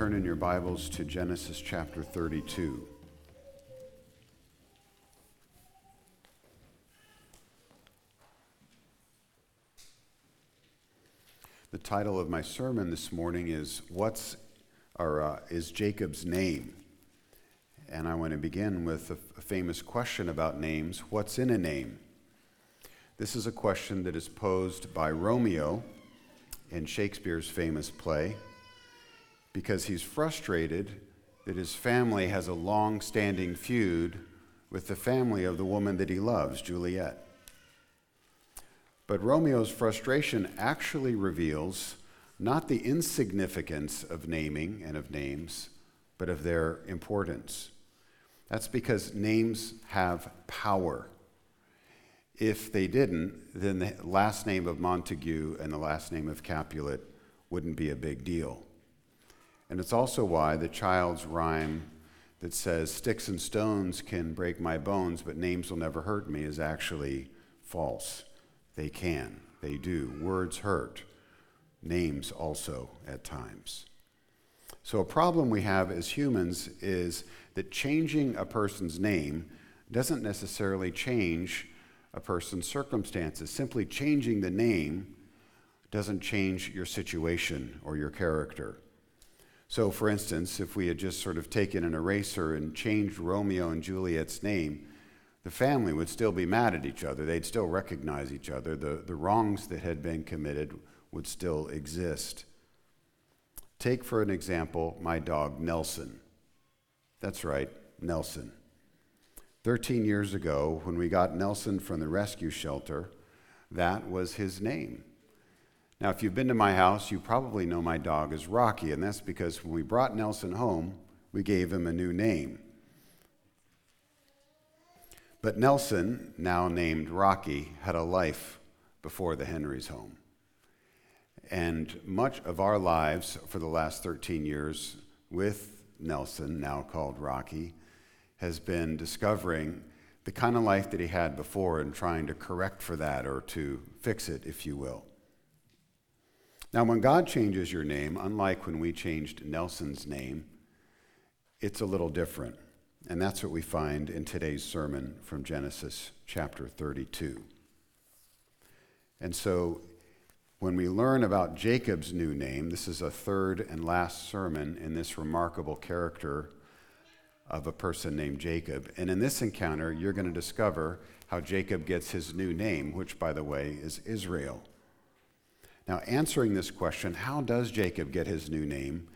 Turn in your Bibles to Genesis chapter 32. The title of my sermon this morning is What's or uh, is Jacob's name? And I want to begin with a, a famous question about names. What's in a name? This is a question that is posed by Romeo in Shakespeare's famous play because he's frustrated that his family has a long standing feud with the family of the woman that he loves, Juliet. But Romeo's frustration actually reveals not the insignificance of naming and of names, but of their importance. That's because names have power. If they didn't, then the last name of Montague and the last name of Capulet wouldn't be a big deal. And it's also why the child's rhyme that says, Sticks and stones can break my bones, but names will never hurt me, is actually false. They can, they do. Words hurt, names also at times. So, a problem we have as humans is that changing a person's name doesn't necessarily change a person's circumstances. Simply changing the name doesn't change your situation or your character. So, for instance, if we had just sort of taken an eraser and changed Romeo and Juliet's name, the family would still be mad at each other. They'd still recognize each other. The, the wrongs that had been committed would still exist. Take, for an example, my dog Nelson. That's right, Nelson. 13 years ago, when we got Nelson from the rescue shelter, that was his name. Now, if you've been to my house, you probably know my dog is Rocky, and that's because when we brought Nelson home, we gave him a new name. But Nelson, now named Rocky, had a life before the Henry's home. And much of our lives for the last 13 years with Nelson, now called Rocky, has been discovering the kind of life that he had before and trying to correct for that or to fix it, if you will. Now, when God changes your name, unlike when we changed Nelson's name, it's a little different. And that's what we find in today's sermon from Genesis chapter 32. And so when we learn about Jacob's new name, this is a third and last sermon in this remarkable character of a person named Jacob. And in this encounter, you're going to discover how Jacob gets his new name, which, by the way, is Israel. Now, answering this question, how does Jacob get his new name,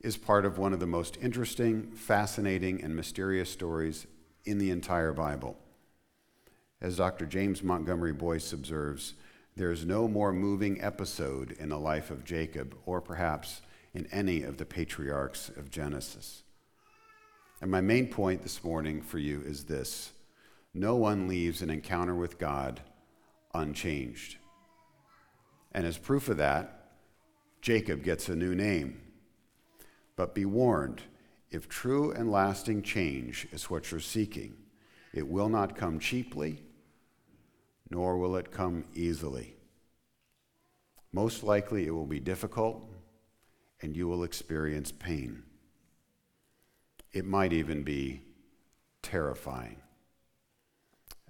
is part of one of the most interesting, fascinating, and mysterious stories in the entire Bible. As Dr. James Montgomery Boice observes, there is no more moving episode in the life of Jacob, or perhaps in any of the patriarchs of Genesis. And my main point this morning for you is this no one leaves an encounter with God unchanged. And as proof of that, Jacob gets a new name. But be warned if true and lasting change is what you're seeking, it will not come cheaply, nor will it come easily. Most likely, it will be difficult, and you will experience pain. It might even be terrifying.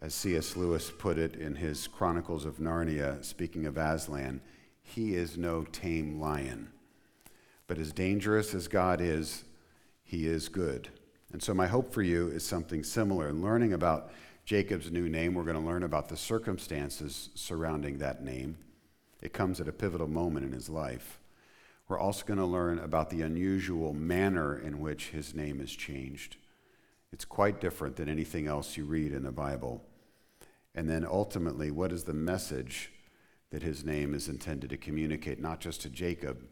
As C.S. Lewis put it in his Chronicles of Narnia, speaking of Aslan, he is no tame lion. But as dangerous as God is, he is good. And so, my hope for you is something similar. In learning about Jacob's new name, we're going to learn about the circumstances surrounding that name. It comes at a pivotal moment in his life. We're also going to learn about the unusual manner in which his name is changed. It's quite different than anything else you read in the Bible. And then ultimately, what is the message that his name is intended to communicate, not just to Jacob,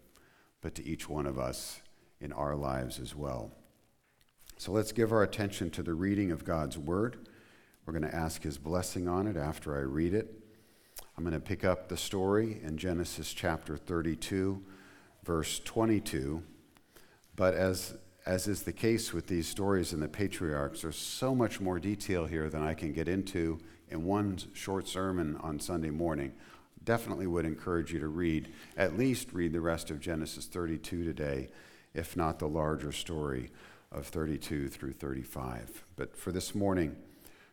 but to each one of us in our lives as well. So let's give our attention to the reading of God's Word. We're going to ask His blessing on it after I read it. I'm going to pick up the story in Genesis chapter 32, verse 22. But as, as is the case with these stories in the patriarchs, there's so much more detail here than I can get into in one short sermon on Sunday morning definitely would encourage you to read, at least read the rest of Genesis 32 today if not the larger story of 32 through 35. But for this morning,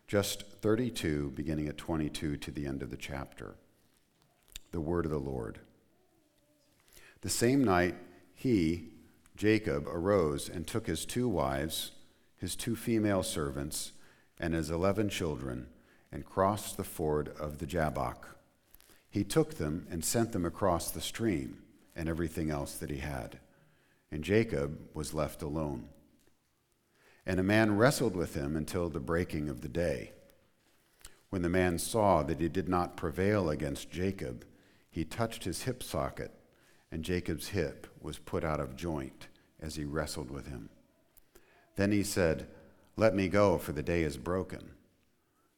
just 32, beginning at 22 to the end of the chapter. The word of the Lord. The same night, he, Jacob, arose and took his two wives, his two female servants, and his eleven children, and crossed the ford of the Jabbok. He took them and sent them across the stream and everything else that he had. And Jacob was left alone. And a man wrestled with him until the breaking of the day. When the man saw that he did not prevail against Jacob, he touched his hip socket, and Jacob's hip was put out of joint as he wrestled with him. Then he said, Let me go, for the day is broken.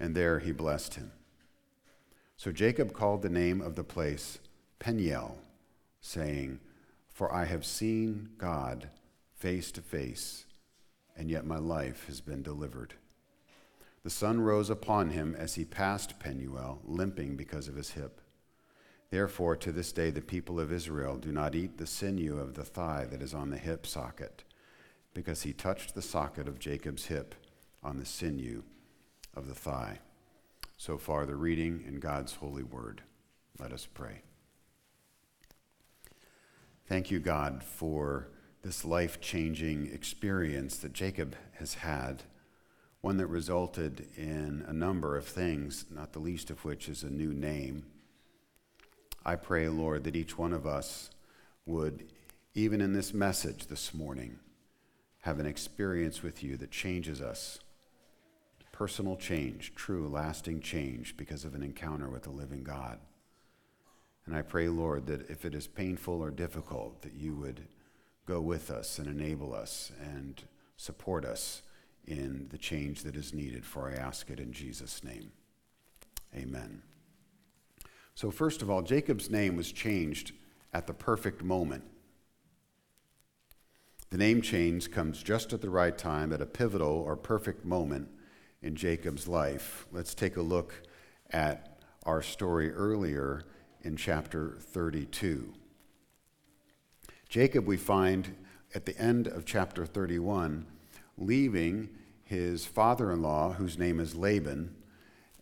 And there he blessed him. So Jacob called the name of the place Peniel, saying, For I have seen God face to face, and yet my life has been delivered. The sun rose upon him as he passed Penuel, limping because of his hip. Therefore, to this day, the people of Israel do not eat the sinew of the thigh that is on the hip socket, because he touched the socket of Jacob's hip on the sinew of the thigh. So far, the reading in God's holy word. Let us pray. Thank you, God, for this life changing experience that Jacob has had, one that resulted in a number of things, not the least of which is a new name. I pray, Lord, that each one of us would, even in this message this morning, have an experience with you that changes us personal change, true, lasting change because of an encounter with the living God. And I pray, Lord, that if it is painful or difficult, that you would go with us and enable us and support us in the change that is needed, for I ask it in Jesus' name. Amen. So, first of all, Jacob's name was changed at the perfect moment. The name change comes just at the right time, at a pivotal or perfect moment in Jacob's life. Let's take a look at our story earlier in chapter 32. Jacob, we find at the end of chapter 31, leaving his father in law, whose name is Laban,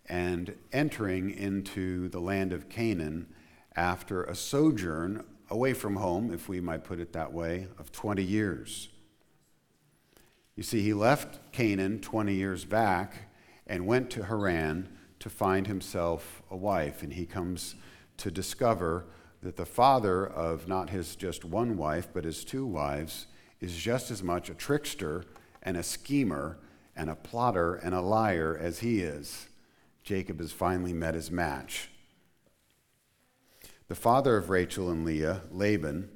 and entering into the land of Canaan after a sojourn away from home, if we might put it that way, of 20 years. You see, he left Canaan 20 years back and went to Haran to find himself a wife. And he comes to discover that the father of not his just one wife, but his two wives, is just as much a trickster and a schemer and a plotter and a liar as he is. Jacob has finally met his match. The father of Rachel and Leah, Laban,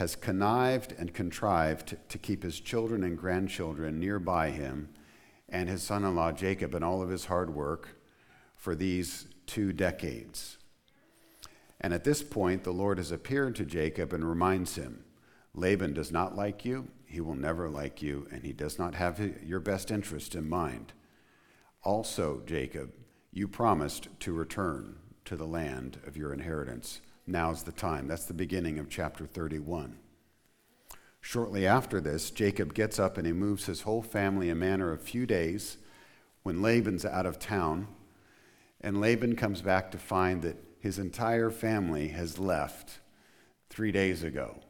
has connived and contrived to keep his children and grandchildren nearby him and his son in law Jacob and all of his hard work for these two decades. And at this point, the Lord has appeared to Jacob and reminds him Laban does not like you, he will never like you, and he does not have your best interest in mind. Also, Jacob, you promised to return to the land of your inheritance now's the time. That's the beginning of chapter 31. Shortly after this, Jacob gets up and he moves his whole family a manner of few days when Laban's out of town. And Laban comes back to find that his entire family has left three days ago.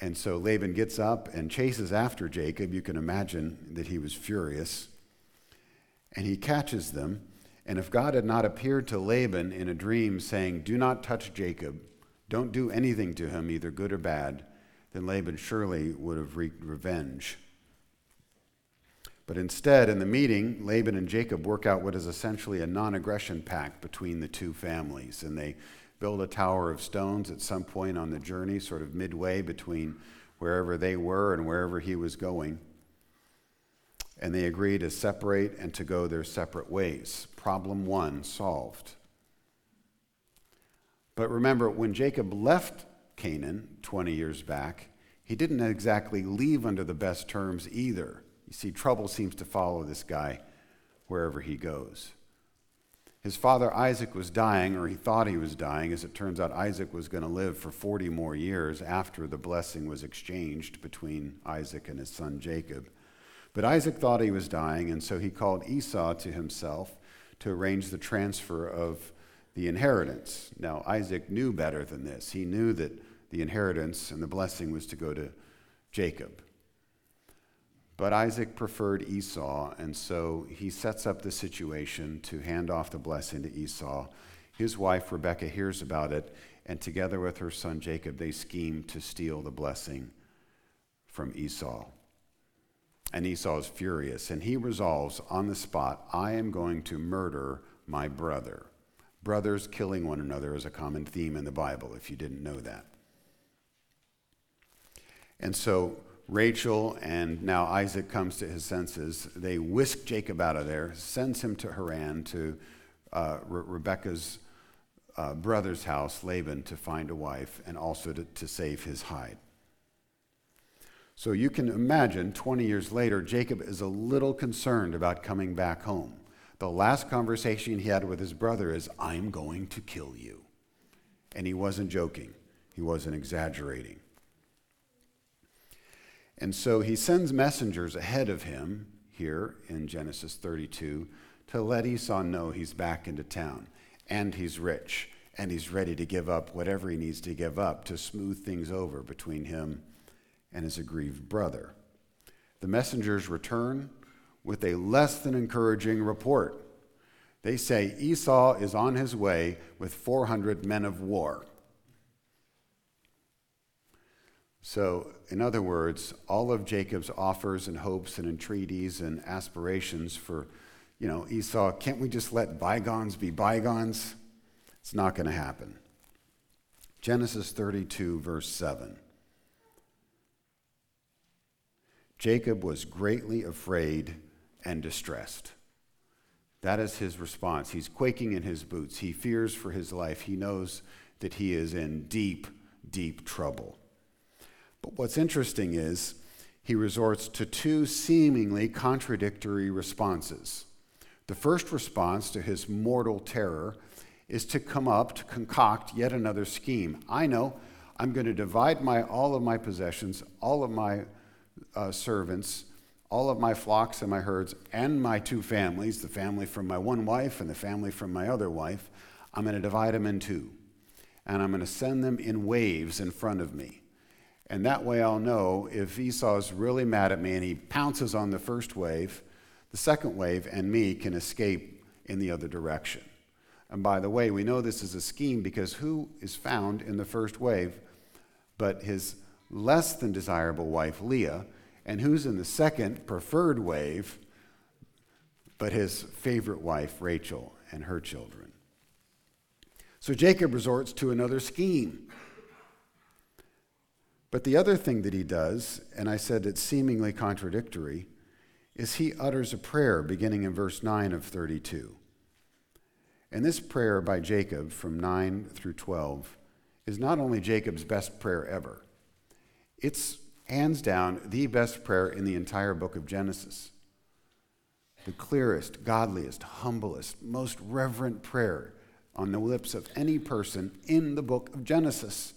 And so Laban gets up and chases after Jacob. You can imagine that he was furious. And he catches them and if God had not appeared to Laban in a dream saying, Do not touch Jacob, don't do anything to him, either good or bad, then Laban surely would have wreaked revenge. But instead, in the meeting, Laban and Jacob work out what is essentially a non aggression pact between the two families. And they build a tower of stones at some point on the journey, sort of midway between wherever they were and wherever he was going. And they agree to separate and to go their separate ways. Problem one solved. But remember, when Jacob left Canaan 20 years back, he didn't exactly leave under the best terms either. You see, trouble seems to follow this guy wherever he goes. His father Isaac was dying, or he thought he was dying. As it turns out, Isaac was going to live for 40 more years after the blessing was exchanged between Isaac and his son Jacob. But Isaac thought he was dying, and so he called Esau to himself to arrange the transfer of the inheritance. Now, Isaac knew better than this. He knew that the inheritance and the blessing was to go to Jacob. But Isaac preferred Esau, and so he sets up the situation to hand off the blessing to Esau. His wife, Rebekah, hears about it, and together with her son Jacob, they scheme to steal the blessing from Esau. And Esau is furious, and he resolves on the spot I am going to murder my brother. Brothers killing one another is a common theme in the Bible, if you didn't know that. And so Rachel and now Isaac comes to his senses. They whisk Jacob out of there, sends him to Haran to uh, Re- Rebekah's uh, brother's house, Laban, to find a wife and also to, to save his hide. So you can imagine 20 years later, Jacob is a little concerned about coming back home. The last conversation he had with his brother is, I'm going to kill you. And he wasn't joking, he wasn't exaggerating. And so he sends messengers ahead of him here in Genesis 32 to let Esau know he's back into town and he's rich and he's ready to give up whatever he needs to give up to smooth things over between him and his aggrieved brother. The messengers return with a less than encouraging report. They say Esau is on his way with 400 men of war. So, in other words, all of Jacob's offers and hopes and entreaties and aspirations for, you know, Esau, can't we just let bygones be bygones? It's not going to happen. Genesis 32, verse 7. Jacob was greatly afraid and distressed. That is his response. He's quaking in his boots. He fears for his life. He knows that he is in deep, deep trouble. But what's interesting is he resorts to two seemingly contradictory responses. The first response to his mortal terror is to come up to concoct yet another scheme. I know I'm going to divide my, all of my possessions, all of my uh, servants, all of my flocks and my herds, and my two families the family from my one wife and the family from my other wife. I'm going to divide them in two. And I'm going to send them in waves in front of me. And that way I'll know if Esau is really mad at me and he pounces on the first wave, the second wave and me can escape in the other direction. And by the way, we know this is a scheme because who is found in the first wave but his less than desirable wife, Leah, and who's in the second preferred wave but his favorite wife, Rachel, and her children. So Jacob resorts to another scheme. But the other thing that he does, and I said it's seemingly contradictory, is he utters a prayer beginning in verse 9 of 32. And this prayer by Jacob from 9 through 12 is not only Jacob's best prayer ever, it's hands down the best prayer in the entire book of Genesis. The clearest, godliest, humblest, most reverent prayer on the lips of any person in the book of Genesis.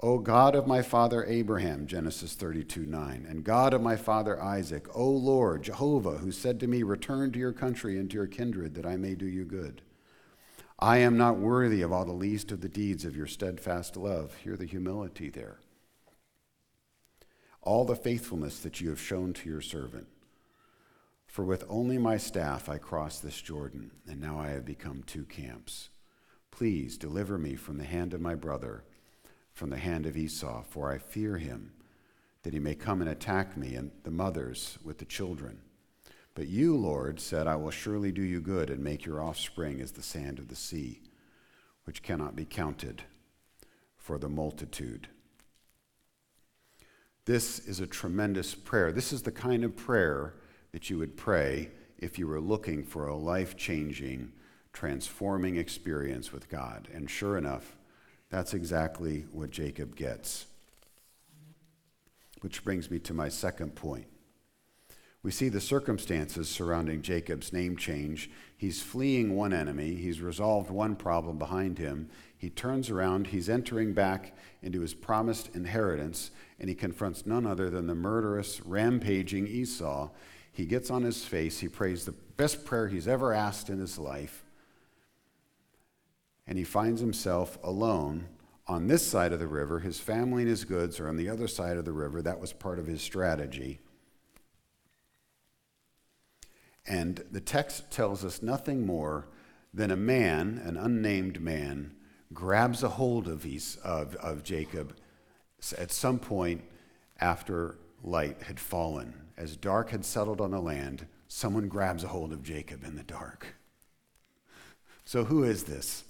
O God of my father Abraham, Genesis 32 9, and God of my father Isaac, O Lord, Jehovah, who said to me, Return to your country and to your kindred, that I may do you good. I am not worthy of all the least of the deeds of your steadfast love. Hear the humility there. All the faithfulness that you have shown to your servant. For with only my staff I crossed this Jordan, and now I have become two camps. Please deliver me from the hand of my brother from the hand of Esau, for I fear him, that he may come and attack me and the mothers with the children. But you, Lord, said, I will surely do you good and make your offspring as the sand of the sea, which cannot be counted for the multitude. This is a tremendous prayer. This is the kind of prayer that you would pray if you were looking for a life changing, transforming experience with God. And sure enough, that's exactly what Jacob gets. Which brings me to my second point. We see the circumstances surrounding Jacob's name change. He's fleeing one enemy, he's resolved one problem behind him. He turns around, he's entering back into his promised inheritance, and he confronts none other than the murderous, rampaging Esau. He gets on his face, he prays the best prayer he's ever asked in his life, and he finds himself alone on this side of the river. His family and his goods are on the other side of the river. That was part of his strategy. And the text tells us nothing more than a man, an unnamed man, grabs a hold of, his, of, of Jacob at some point after light had fallen. As dark had settled on the land, someone grabs a hold of Jacob in the dark. So, who is this?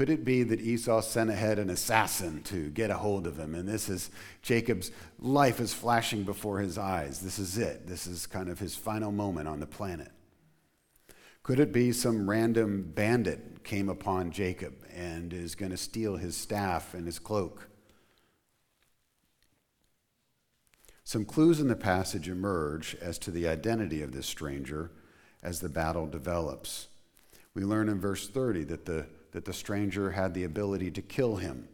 Could it be that Esau sent ahead an assassin to get a hold of him? And this is Jacob's life is flashing before his eyes. This is it. This is kind of his final moment on the planet. Could it be some random bandit came upon Jacob and is going to steal his staff and his cloak? Some clues in the passage emerge as to the identity of this stranger as the battle develops. We learn in verse 30 that the that the stranger had the ability to kill him.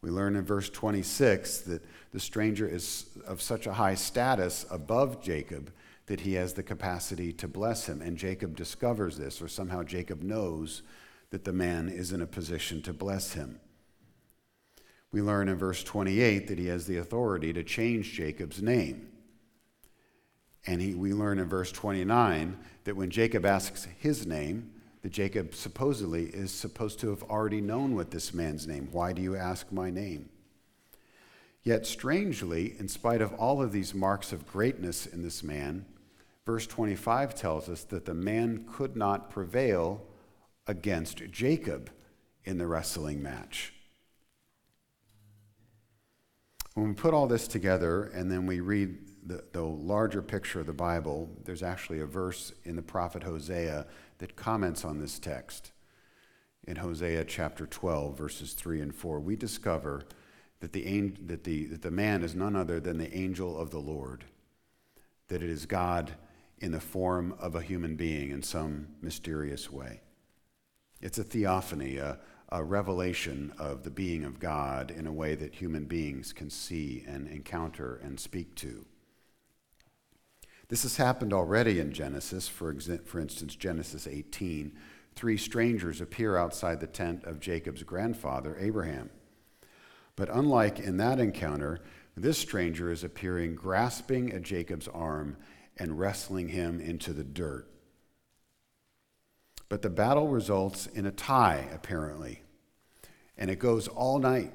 We learn in verse 26 that the stranger is of such a high status above Jacob that he has the capacity to bless him. And Jacob discovers this, or somehow Jacob knows that the man is in a position to bless him. We learn in verse 28 that he has the authority to change Jacob's name. And he, we learn in verse 29 that when Jacob asks his name, that Jacob supposedly is supposed to have already known what this man's name. Why do you ask my name? Yet, strangely, in spite of all of these marks of greatness in this man, verse 25 tells us that the man could not prevail against Jacob in the wrestling match. When we put all this together and then we read the, the larger picture of the Bible, there's actually a verse in the prophet Hosea that comments on this text. In Hosea chapter 12, verses 3 and 4, we discover that the, that, the, that the man is none other than the angel of the Lord, that it is God in the form of a human being in some mysterious way. It's a theophany, a, a revelation of the being of God in a way that human beings can see and encounter and speak to. This has happened already in Genesis. For, exa- for instance, Genesis 18. Three strangers appear outside the tent of Jacob's grandfather, Abraham. But unlike in that encounter, this stranger is appearing grasping at Jacob's arm and wrestling him into the dirt. But the battle results in a tie, apparently, and it goes all night.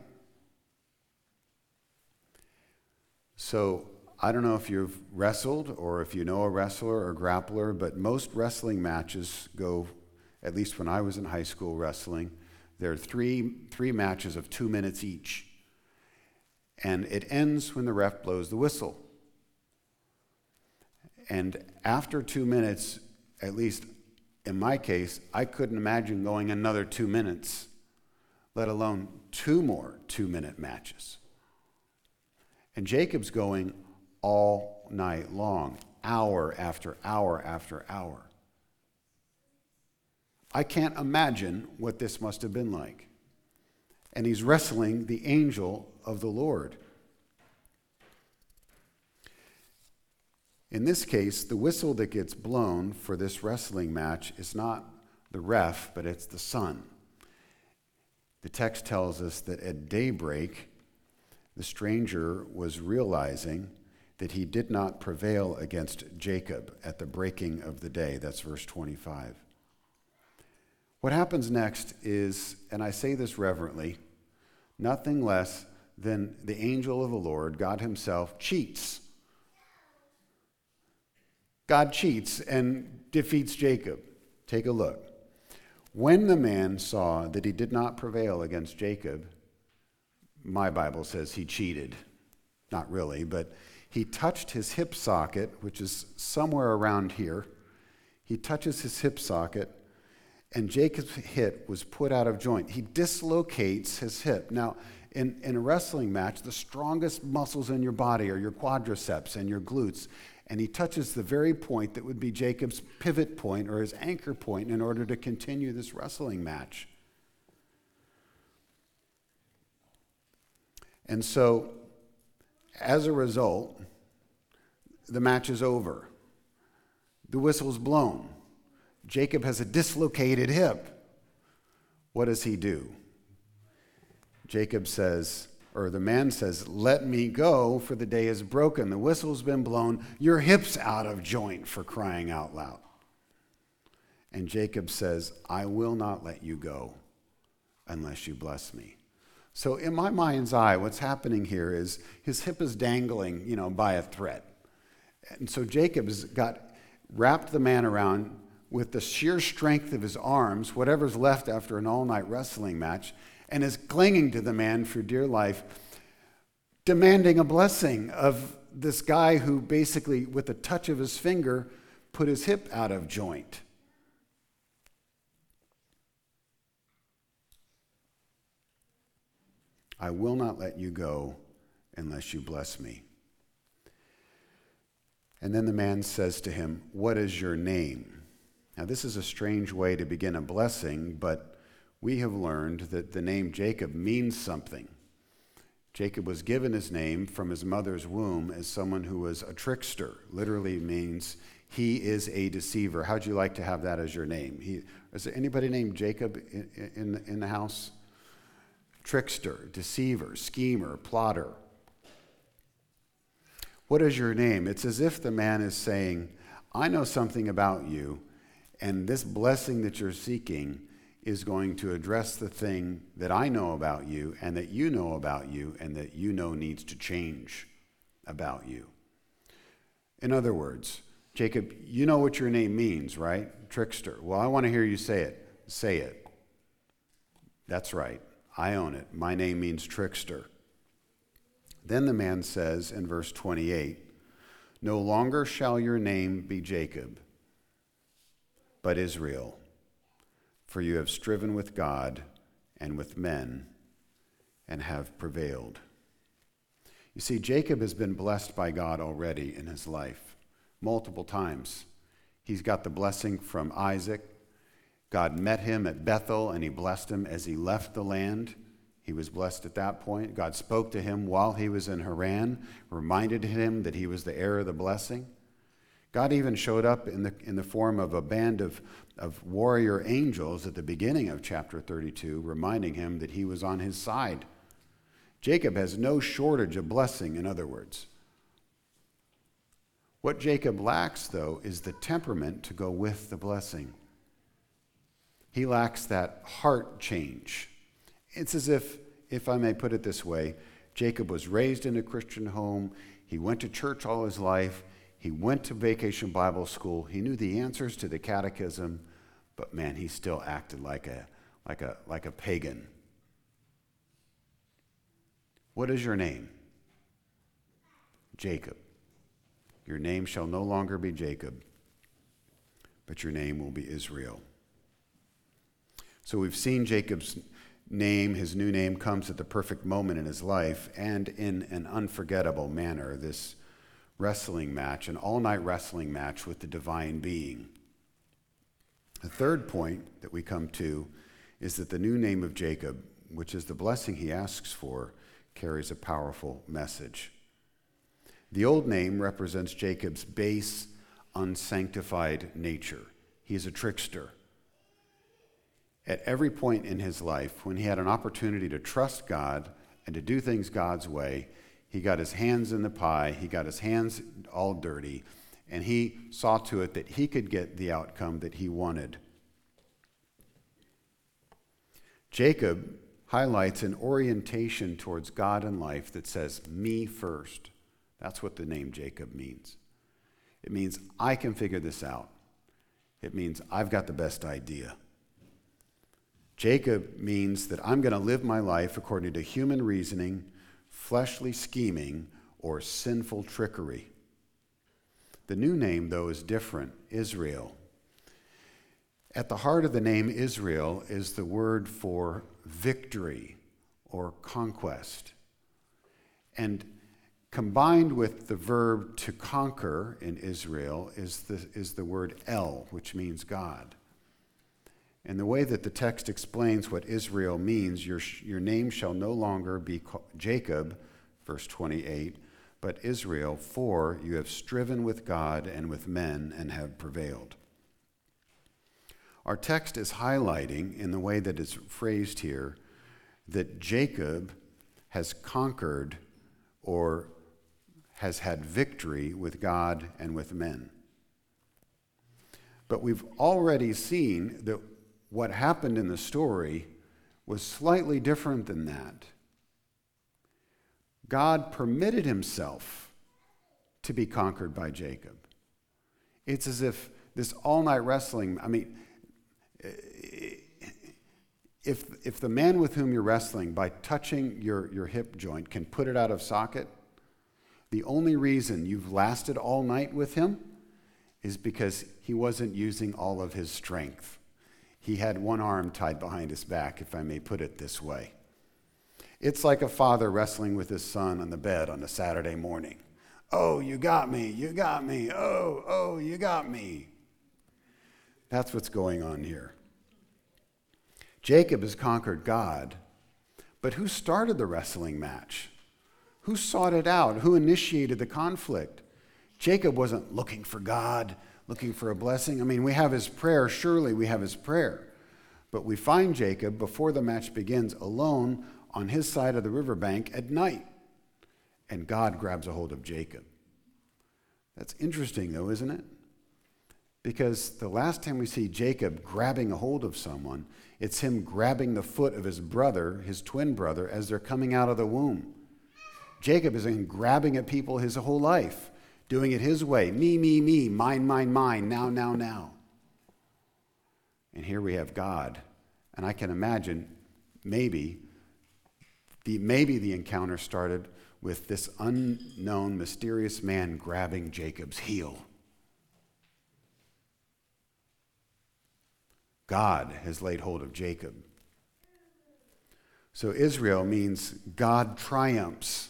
So I don't know if you've wrestled or if you know a wrestler or grappler, but most wrestling matches go, at least when I was in high school wrestling, there are three, three matches of two minutes each. And it ends when the ref blows the whistle. And after two minutes, at least in my case, I couldn't imagine going another two minutes, let alone two more two minute matches. And Jacob's going all night long, hour after hour after hour. I can't imagine what this must have been like. And he's wrestling the angel of the Lord. In this case, the whistle that gets blown for this wrestling match is not the ref, but it's the sun. The text tells us that at daybreak, the stranger was realizing that he did not prevail against Jacob at the breaking of the day. That's verse 25. What happens next is, and I say this reverently, nothing less than the angel of the Lord, God Himself, cheats. God cheats and defeats Jacob. Take a look. When the man saw that he did not prevail against Jacob, my Bible says he cheated not really, but he touched his hip socket, which is somewhere around here. He touches his hip socket, and Jacob's hip was put out of joint. He dislocates his hip. Now, in, in a wrestling match, the strongest muscles in your body are your quadriceps and your glutes. And he touches the very point that would be Jacob's pivot point or his anchor point in order to continue this wrestling match. And so, as a result, the match is over. The whistle's blown. Jacob has a dislocated hip. What does he do? Jacob says, or the man says, Let me go, for the day is broken. The whistle's been blown. Your hip's out of joint for crying out loud. And Jacob says, I will not let you go unless you bless me. So, in my mind's eye, what's happening here is his hip is dangling, you know, by a thread. And so Jacob's got wrapped the man around with the sheer strength of his arms, whatever's left after an all night wrestling match, and is clinging to the man for dear life, demanding a blessing of this guy who basically, with a touch of his finger, put his hip out of joint. I will not let you go unless you bless me. And then the man says to him, What is your name? Now, this is a strange way to begin a blessing, but we have learned that the name Jacob means something. Jacob was given his name from his mother's womb as someone who was a trickster. Literally means he is a deceiver. How'd you like to have that as your name? He, is there anybody named Jacob in, in, in the house? Trickster, deceiver, schemer, plotter. What is your name? It's as if the man is saying, I know something about you, and this blessing that you're seeking is going to address the thing that I know about you and that you know about you and that you know needs to change about you. In other words, Jacob, you know what your name means, right? Trickster. Well, I want to hear you say it. Say it. That's right. I own it. My name means trickster. Then the man says in verse 28 No longer shall your name be Jacob, but Israel for you have striven with God and with men and have prevailed. You see, Jacob has been blessed by God already in his life, multiple times. He's got the blessing from Isaac. God met him at Bethel and he blessed him as he left the land. He was blessed at that point. God spoke to him while he was in Haran, reminded him that he was the heir of the blessing. God even showed up in the, in the form of a band of, of warrior angels at the beginning of chapter 32, reminding him that he was on his side. Jacob has no shortage of blessing, in other words. What Jacob lacks, though, is the temperament to go with the blessing. He lacks that heart change. It's as if, if I may put it this way, Jacob was raised in a Christian home. He went to church all his life. He went to vacation Bible school. He knew the answers to the catechism, but man, he still acted like a, like a, like a pagan. What is your name? Jacob. Your name shall no longer be Jacob, but your name will be Israel. So we've seen Jacob's name, his new name, comes at the perfect moment in his life and in an unforgettable manner. This wrestling match, an all night wrestling match with the divine being. The third point that we come to is that the new name of Jacob, which is the blessing he asks for, carries a powerful message. The old name represents Jacob's base, unsanctified nature. He is a trickster. At every point in his life, when he had an opportunity to trust God and to do things God's way, he got his hands in the pie, he got his hands all dirty, and he saw to it that he could get the outcome that he wanted. Jacob highlights an orientation towards God and life that says, Me first. That's what the name Jacob means. It means I can figure this out. It means I've got the best idea. Jacob means that I'm going to live my life according to human reasoning fleshly scheming or sinful trickery. The new name, though, is different Israel. At the heart of the name Israel is the word for victory or conquest. And combined with the verb to conquer in Israel is the, is the word El, which means God. And the way that the text explains what Israel means, your, your name shall no longer be Jacob, verse 28, but Israel, for you have striven with God and with men and have prevailed. Our text is highlighting, in the way that it's phrased here, that Jacob has conquered or has had victory with God and with men. But we've already seen that what happened in the story was slightly different than that. God permitted himself to be conquered by Jacob. It's as if this all night wrestling, I mean, if, if the man with whom you're wrestling, by touching your, your hip joint, can put it out of socket, the only reason you've lasted all night with him is because he wasn't using all of his strength. He had one arm tied behind his back, if I may put it this way. It's like a father wrestling with his son on the bed on a Saturday morning. Oh, you got me, you got me, oh, oh, you got me. That's what's going on here. Jacob has conquered God, but who started the wrestling match? Who sought it out? Who initiated the conflict? Jacob wasn't looking for God looking for a blessing. I mean, we have his prayer, surely we have his prayer. But we find Jacob before the match begins alone on his side of the riverbank at night. And God grabs a hold of Jacob. That's interesting, though, isn't it? Because the last time we see Jacob grabbing a hold of someone, it's him grabbing the foot of his brother, his twin brother, as they're coming out of the womb. Jacob has been grabbing at people his whole life doing it his way me, me, me, mine, mine, mine, now, now, now. And here we have God. And I can imagine maybe the, maybe the encounter started with this unknown, mysterious man grabbing Jacob's heel. God has laid hold of Jacob. So Israel means God triumphs.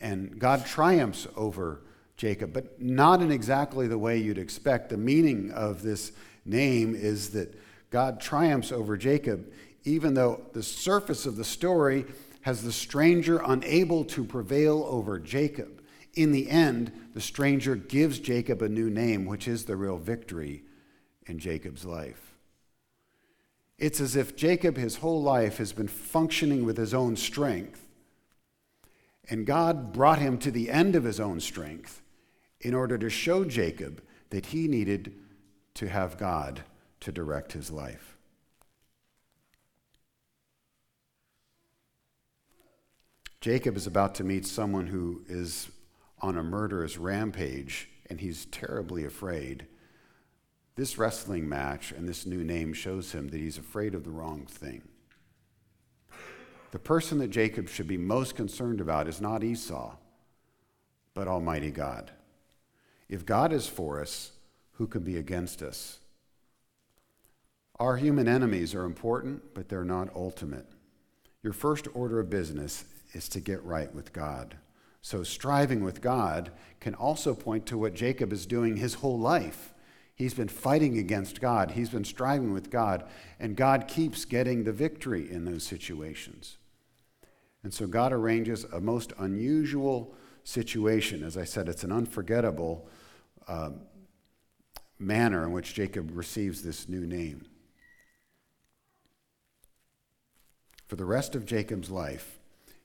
And God triumphs over Jacob, but not in exactly the way you'd expect. The meaning of this name is that God triumphs over Jacob, even though the surface of the story has the stranger unable to prevail over Jacob. In the end, the stranger gives Jacob a new name, which is the real victory in Jacob's life. It's as if Jacob, his whole life, has been functioning with his own strength, and God brought him to the end of his own strength in order to show Jacob that he needed to have God to direct his life. Jacob is about to meet someone who is on a murderous rampage and he's terribly afraid. This wrestling match and this new name shows him that he's afraid of the wrong thing. The person that Jacob should be most concerned about is not Esau, but Almighty God. If God is for us, who can be against us? Our human enemies are important, but they're not ultimate. Your first order of business is to get right with God. So, striving with God can also point to what Jacob is doing his whole life. He's been fighting against God, he's been striving with God, and God keeps getting the victory in those situations. And so, God arranges a most unusual situation. As I said, it's an unforgettable um, manner in which Jacob receives this new name. For the rest of Jacob's life,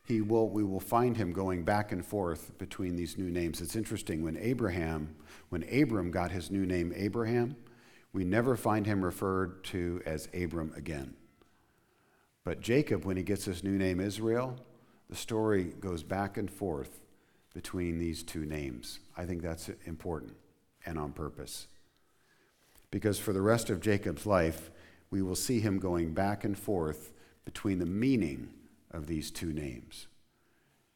he will, we will find him going back and forth between these new names. It's interesting when Abraham, when Abram got his new name Abraham, we never find him referred to as Abram again. But Jacob, when he gets his new name Israel, the story goes back and forth between these two names. I think that's important and on purpose. Because for the rest of Jacob's life, we will see him going back and forth between the meaning of these two names.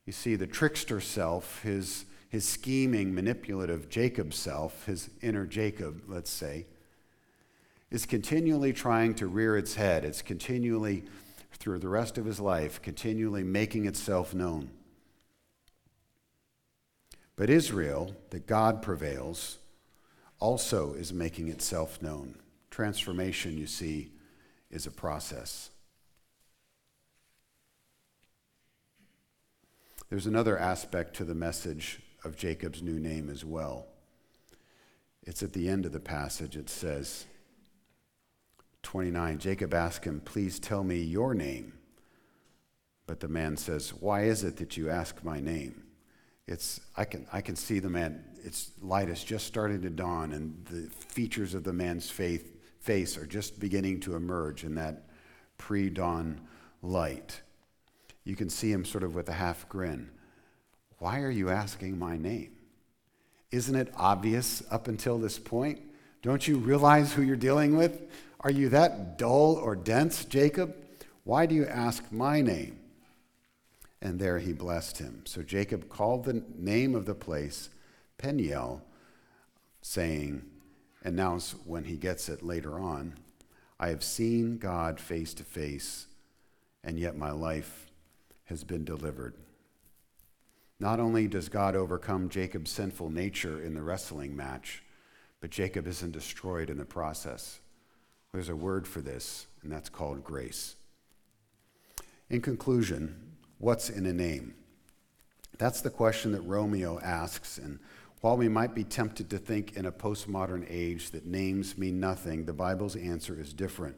You see, the trickster self, his, his scheming, manipulative Jacob self, his inner Jacob, let's say, is continually trying to rear its head. It's continually, through the rest of his life, continually making itself known. But Israel, that God prevails, also is making itself known. Transformation, you see, is a process. There's another aspect to the message of Jacob's new name as well. It's at the end of the passage. It says, 29, Jacob asked him, Please tell me your name. But the man says, Why is it that you ask my name? It's, I, can, I can see the man, its light is just starting to dawn, and the features of the man's faith, face are just beginning to emerge in that pre dawn light. You can see him sort of with a half grin. Why are you asking my name? Isn't it obvious up until this point? Don't you realize who you're dealing with? Are you that dull or dense, Jacob? Why do you ask my name? And there he blessed him. So Jacob called the name of the place Peniel, saying, and now when he gets it later on, I have seen God face to face, and yet my life has been delivered. Not only does God overcome Jacob's sinful nature in the wrestling match, but Jacob isn't destroyed in the process. There's a word for this, and that's called grace. In conclusion, what's in a name? That's the question that Romeo asks. And while we might be tempted to think in a postmodern age that names mean nothing, the Bible's answer is different.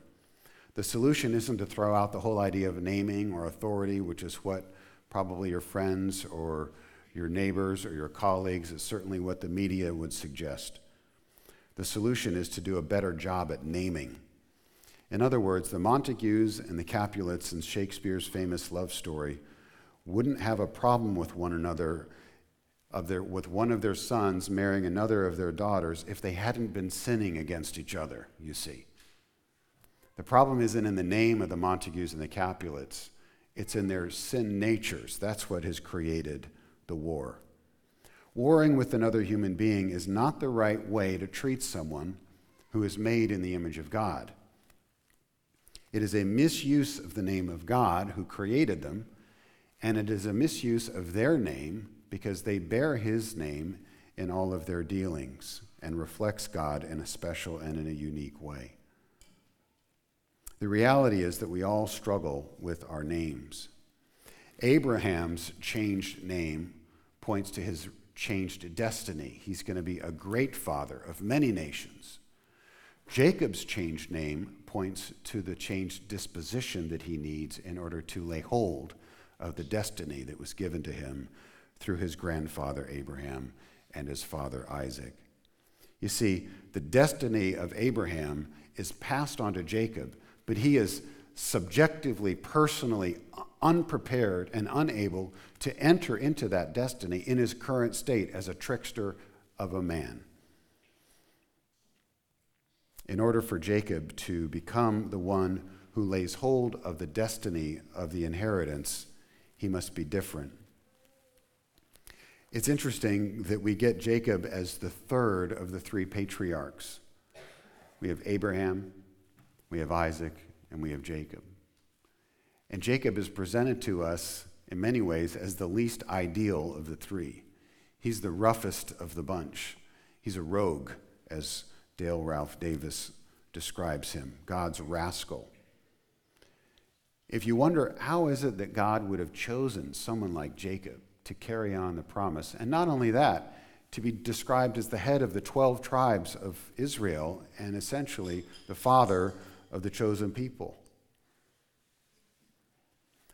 The solution isn't to throw out the whole idea of naming or authority, which is what probably your friends or your neighbors or your colleagues is certainly what the media would suggest. The solution is to do a better job at naming. In other words, the Montagues and the Capulets in Shakespeare's famous love story wouldn't have a problem with one another, of their, with one of their sons marrying another of their daughters, if they hadn't been sinning against each other, you see. The problem isn't in the name of the Montagues and the Capulets, it's in their sin natures. That's what has created the war. Warring with another human being is not the right way to treat someone who is made in the image of God. It is a misuse of the name of God who created them, and it is a misuse of their name because they bear his name in all of their dealings and reflects God in a special and in a unique way. The reality is that we all struggle with our names. Abraham's changed name points to his changed destiny. He's going to be a great father of many nations. Jacob's changed name points to the changed disposition that he needs in order to lay hold of the destiny that was given to him through his grandfather Abraham and his father Isaac. You see, the destiny of Abraham is passed on to Jacob, but he is subjectively, personally unprepared and unable to enter into that destiny in his current state as a trickster of a man in order for Jacob to become the one who lays hold of the destiny of the inheritance, he must be different. It's interesting that we get Jacob as the third of the three patriarchs. We have Abraham, we have Isaac, and we have Jacob. And Jacob is presented to us in many ways as the least ideal of the three. He's the roughest of the bunch. He's a rogue, as Dale Ralph Davis describes him God's rascal. If you wonder how is it that God would have chosen someone like Jacob to carry on the promise, and not only that, to be described as the head of the 12 tribes of Israel and essentially the father of the chosen people.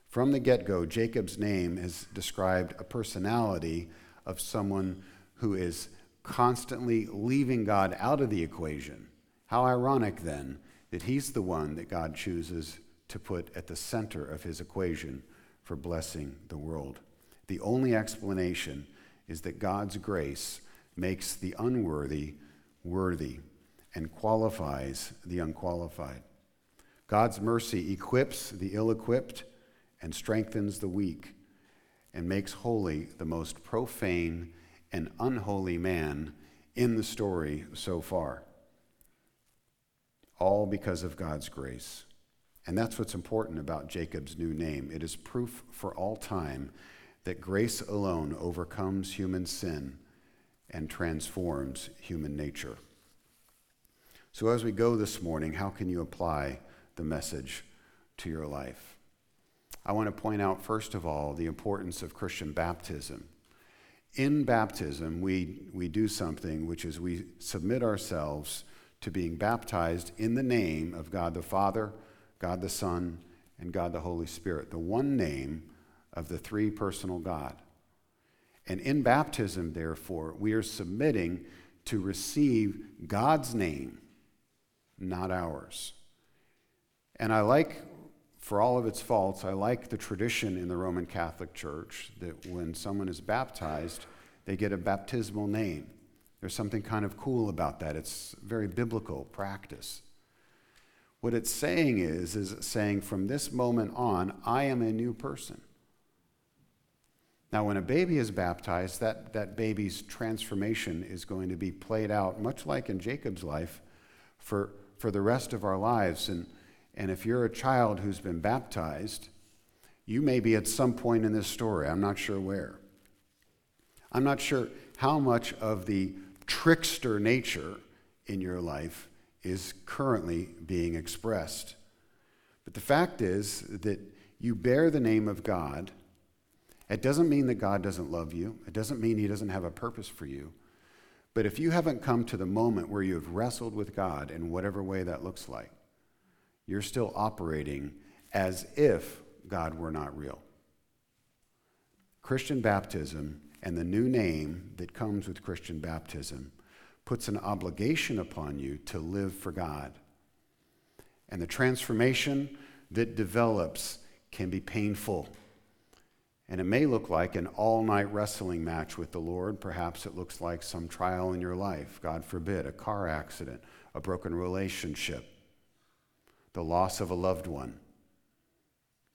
From the get go, Jacob's name has described a personality of someone who is constantly leaving God out of the equation. How ironic then that he's the one that God chooses to put at the center of his equation for blessing the world. The only explanation is that God's grace makes the unworthy worthy and qualifies the unqualified. God's mercy equips the ill equipped and strengthens the weak. and makes holy the most profane and unholy man in the story so far. All because of God's grace. And that's what's important about Jacob's new name. It is proof for all time that grace alone overcomes human sin and transforms human nature. So, as we go this morning, how can you apply the message to your life? I want to point out, first of all, the importance of Christian baptism. In baptism, we, we do something which is we submit ourselves to being baptized in the name of God the Father, God the Son, and God the Holy Spirit, the one name of the three personal God. And in baptism, therefore, we are submitting to receive God's name, not ours. And I like, for all of its faults, I like the tradition in the Roman Catholic Church that when someone is baptized, they get a baptismal name. There's something kind of cool about that. It's very biblical practice. What it's saying is, is saying from this moment on, I am a new person. Now, when a baby is baptized, that, that baby's transformation is going to be played out, much like in Jacob's life, for, for the rest of our lives. And, and if you're a child who's been baptized, you may be at some point in this story. I'm not sure where. I'm not sure how much of the trickster nature in your life is currently being expressed. But the fact is that you bear the name of God it doesn't mean that God doesn't love you, it doesn't mean He doesn't have a purpose for you. But if you haven't come to the moment where you have wrestled with God in whatever way that looks like, you're still operating as if God were not real. Christian baptism and the new name that comes with Christian baptism puts an obligation upon you to live for God. And the transformation that develops can be painful. And it may look like an all night wrestling match with the Lord. Perhaps it looks like some trial in your life, God forbid, a car accident, a broken relationship, the loss of a loved one,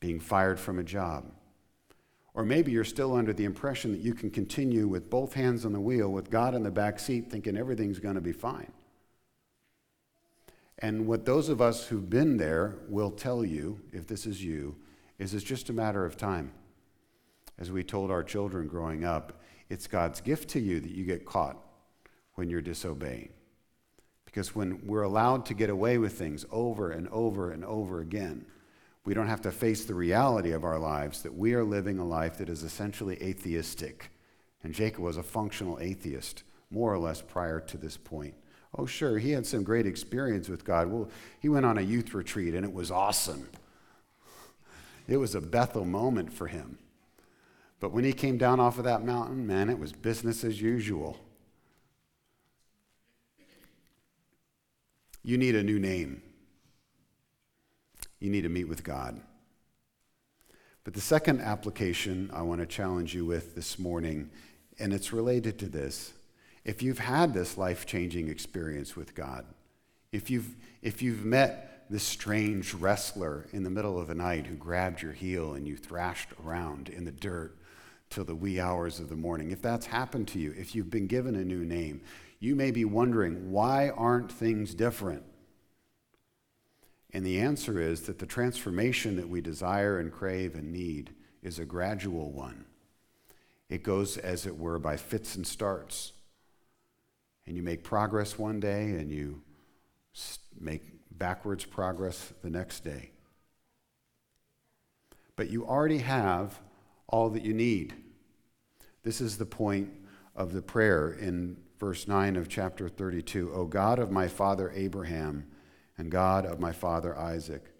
being fired from a job. Or maybe you're still under the impression that you can continue with both hands on the wheel, with God in the back seat, thinking everything's going to be fine. And what those of us who've been there will tell you, if this is you, is it's just a matter of time as we told our children growing up, it's God's gift to you that you get caught when you're disobeying. Because when we're allowed to get away with things over and over and over again, we don't have to face the reality of our lives that we are living a life that is essentially atheistic. And Jacob was a functional atheist, more or less prior to this point. Oh, sure, he had some great experience with God. Well, he went on a youth retreat and it was awesome. It was a Bethel moment for him. But when he came down off of that mountain, man, it was business as usual. You need a new name. You need to meet with God. But the second application I want to challenge you with this morning, and it's related to this. If you've had this life changing experience with God, if you've, if you've met this strange wrestler in the middle of the night who grabbed your heel and you thrashed around in the dirt till the wee hours of the morning. If that's happened to you, if you've been given a new name, you may be wondering, why aren't things different? And the answer is that the transformation that we desire and crave and need is a gradual one. It goes, as it were, by fits and starts. And you make progress one day and you make backwards progress the next day. But you already have all that you need. This is the point of the prayer in verse 9 of chapter 32. O God of my father Abraham and God of my father Isaac,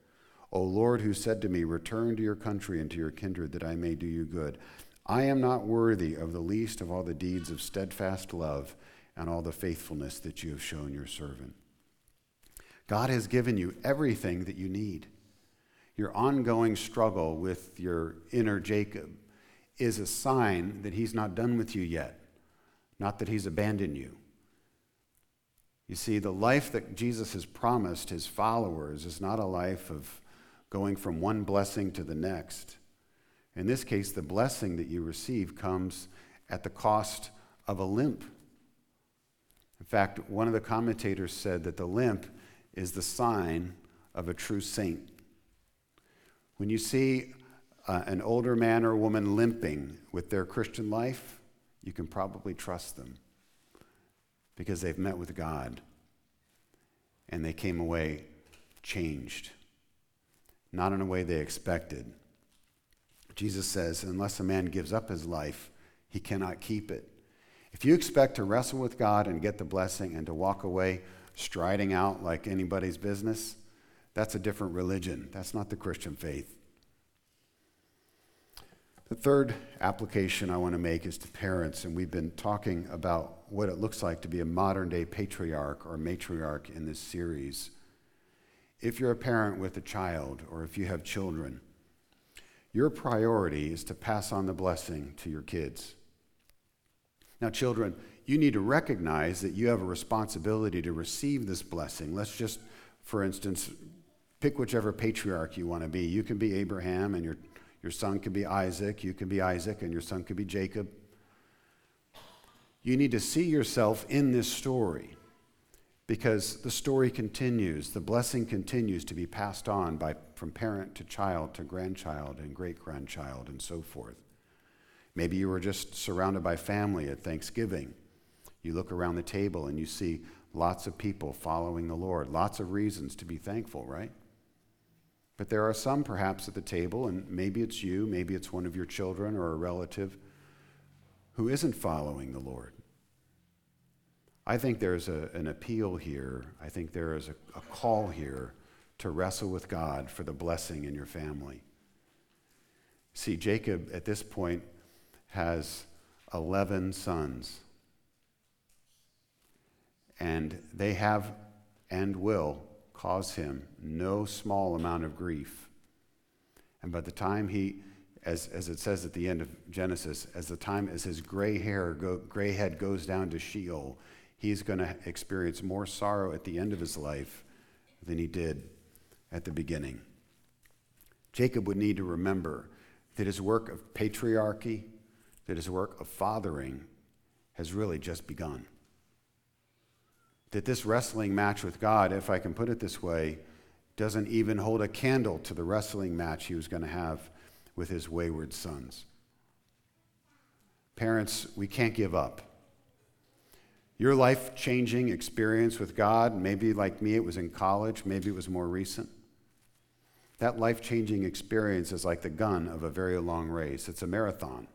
O Lord, who said to me, Return to your country and to your kindred, that I may do you good. I am not worthy of the least of all the deeds of steadfast love and all the faithfulness that you have shown your servant. God has given you everything that you need your ongoing struggle with your inner Jacob is a sign that he's not done with you yet, not that he's abandoned you. You see, the life that Jesus has promised his followers is not a life of going from one blessing to the next. In this case, the blessing that you receive comes at the cost of a limp. In fact, one of the commentators said that the limp is the sign of a true saint. When you see uh, an older man or woman limping with their Christian life, you can probably trust them because they've met with God and they came away changed, not in a way they expected. Jesus says, unless a man gives up his life, he cannot keep it. If you expect to wrestle with God and get the blessing and to walk away striding out like anybody's business, that's a different religion. That's not the Christian faith. The third application I want to make is to parents, and we've been talking about what it looks like to be a modern day patriarch or matriarch in this series. If you're a parent with a child or if you have children, your priority is to pass on the blessing to your kids. Now, children, you need to recognize that you have a responsibility to receive this blessing. Let's just, for instance, pick whichever patriarch you want to be. You can be Abraham, and your, your son can be Isaac. You can be Isaac, and your son could be Jacob. You need to see yourself in this story because the story continues, the blessing continues to be passed on by, from parent to child to grandchild and great grandchild and so forth. Maybe you were just surrounded by family at Thanksgiving you look around the table and you see lots of people following the Lord, lots of reasons to be thankful, right? But there are some perhaps at the table, and maybe it's you, maybe it's one of your children or a relative who isn't following the Lord. I think there's a, an appeal here. I think there is a, a call here to wrestle with God for the blessing in your family. See, Jacob at this point has 11 sons and they have and will cause him no small amount of grief. And by the time he, as, as it says at the end of Genesis, as the time as his gray hair, go, gray head goes down to Sheol, he's going to experience more sorrow at the end of his life than he did at the beginning. Jacob would need to remember that his work of patriarchy, that his work of fathering has really just begun that this wrestling match with God, if I can put it this way, doesn't even hold a candle to the wrestling match he was going to have with his wayward sons. Parents, we can't give up. Your life changing experience with God, maybe like me, it was in college, maybe it was more recent. That life changing experience is like the gun of a very long race. It's a marathon.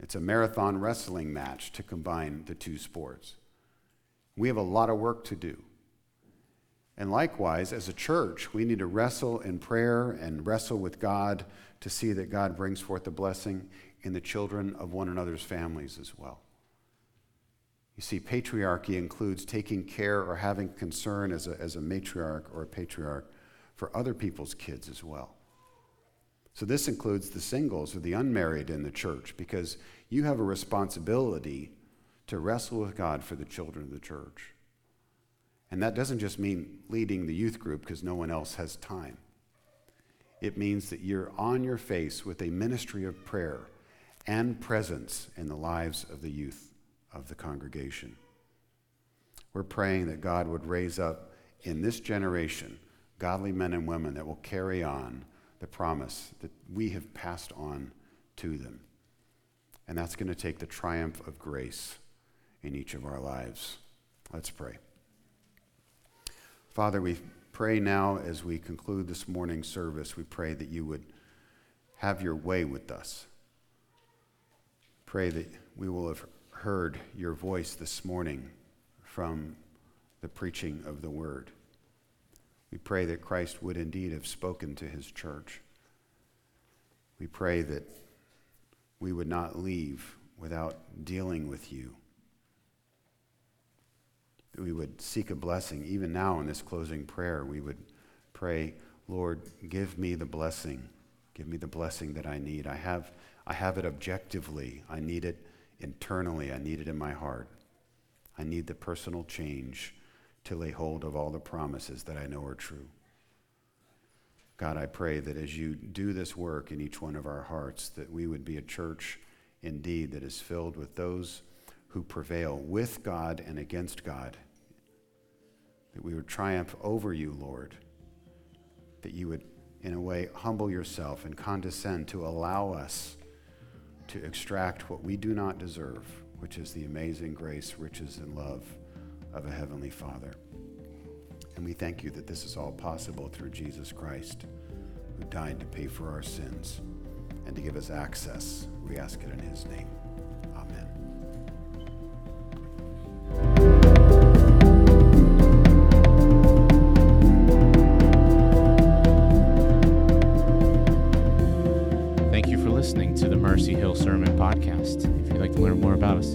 It's a marathon wrestling match to combine the two sports. We have a lot of work to do. And likewise, as a church, we need to wrestle in prayer and wrestle with God to see that God brings forth the blessing in the children of one another's families as well. You see, patriarchy includes taking care or having concern as a, as a matriarch or a patriarch for other people's kids as well. So, this includes the singles or the unmarried in the church because you have a responsibility to wrestle with God for the children of the church. And that doesn't just mean leading the youth group because no one else has time. It means that you're on your face with a ministry of prayer and presence in the lives of the youth of the congregation. We're praying that God would raise up in this generation godly men and women that will carry on the promise that we have passed on to them. And that's going to take the triumph of grace in each of our lives. Let's pray. Father, we pray now as we conclude this morning's service, we pray that you would have your way with us. Pray that we will have heard your voice this morning from the preaching of the word. We pray that Christ would indeed have spoken to his church. We pray that we would not leave without dealing with you we would seek a blessing. Even now in this closing prayer, we would pray, Lord, give me the blessing. Give me the blessing that I need. I have, I have it objectively. I need it internally. I need it in my heart. I need the personal change to lay hold of all the promises that I know are true. God, I pray that as you do this work in each one of our hearts, that we would be a church indeed that is filled with those who prevail with God and against God. That we would triumph over you, Lord. That you would, in a way, humble yourself and condescend to allow us to extract what we do not deserve, which is the amazing grace, riches, and love of a Heavenly Father. And we thank you that this is all possible through Jesus Christ, who died to pay for our sins and to give us access. We ask it in his name. To the Mercy Hill Sermon Podcast. If you'd like to learn more about us,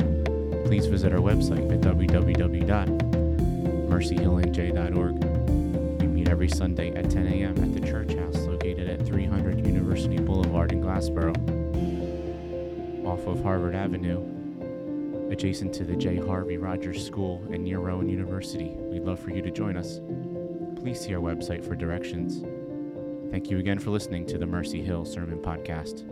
please visit our website at www.mercyhillnj.org. We meet every Sunday at 10 a.m. at the church house located at 300 University Boulevard in Glassboro, off of Harvard Avenue, adjacent to the J. Harvey Rogers School and near Rowan University. We'd love for you to join us. Please see our website for directions. Thank you again for listening to the Mercy Hill Sermon Podcast.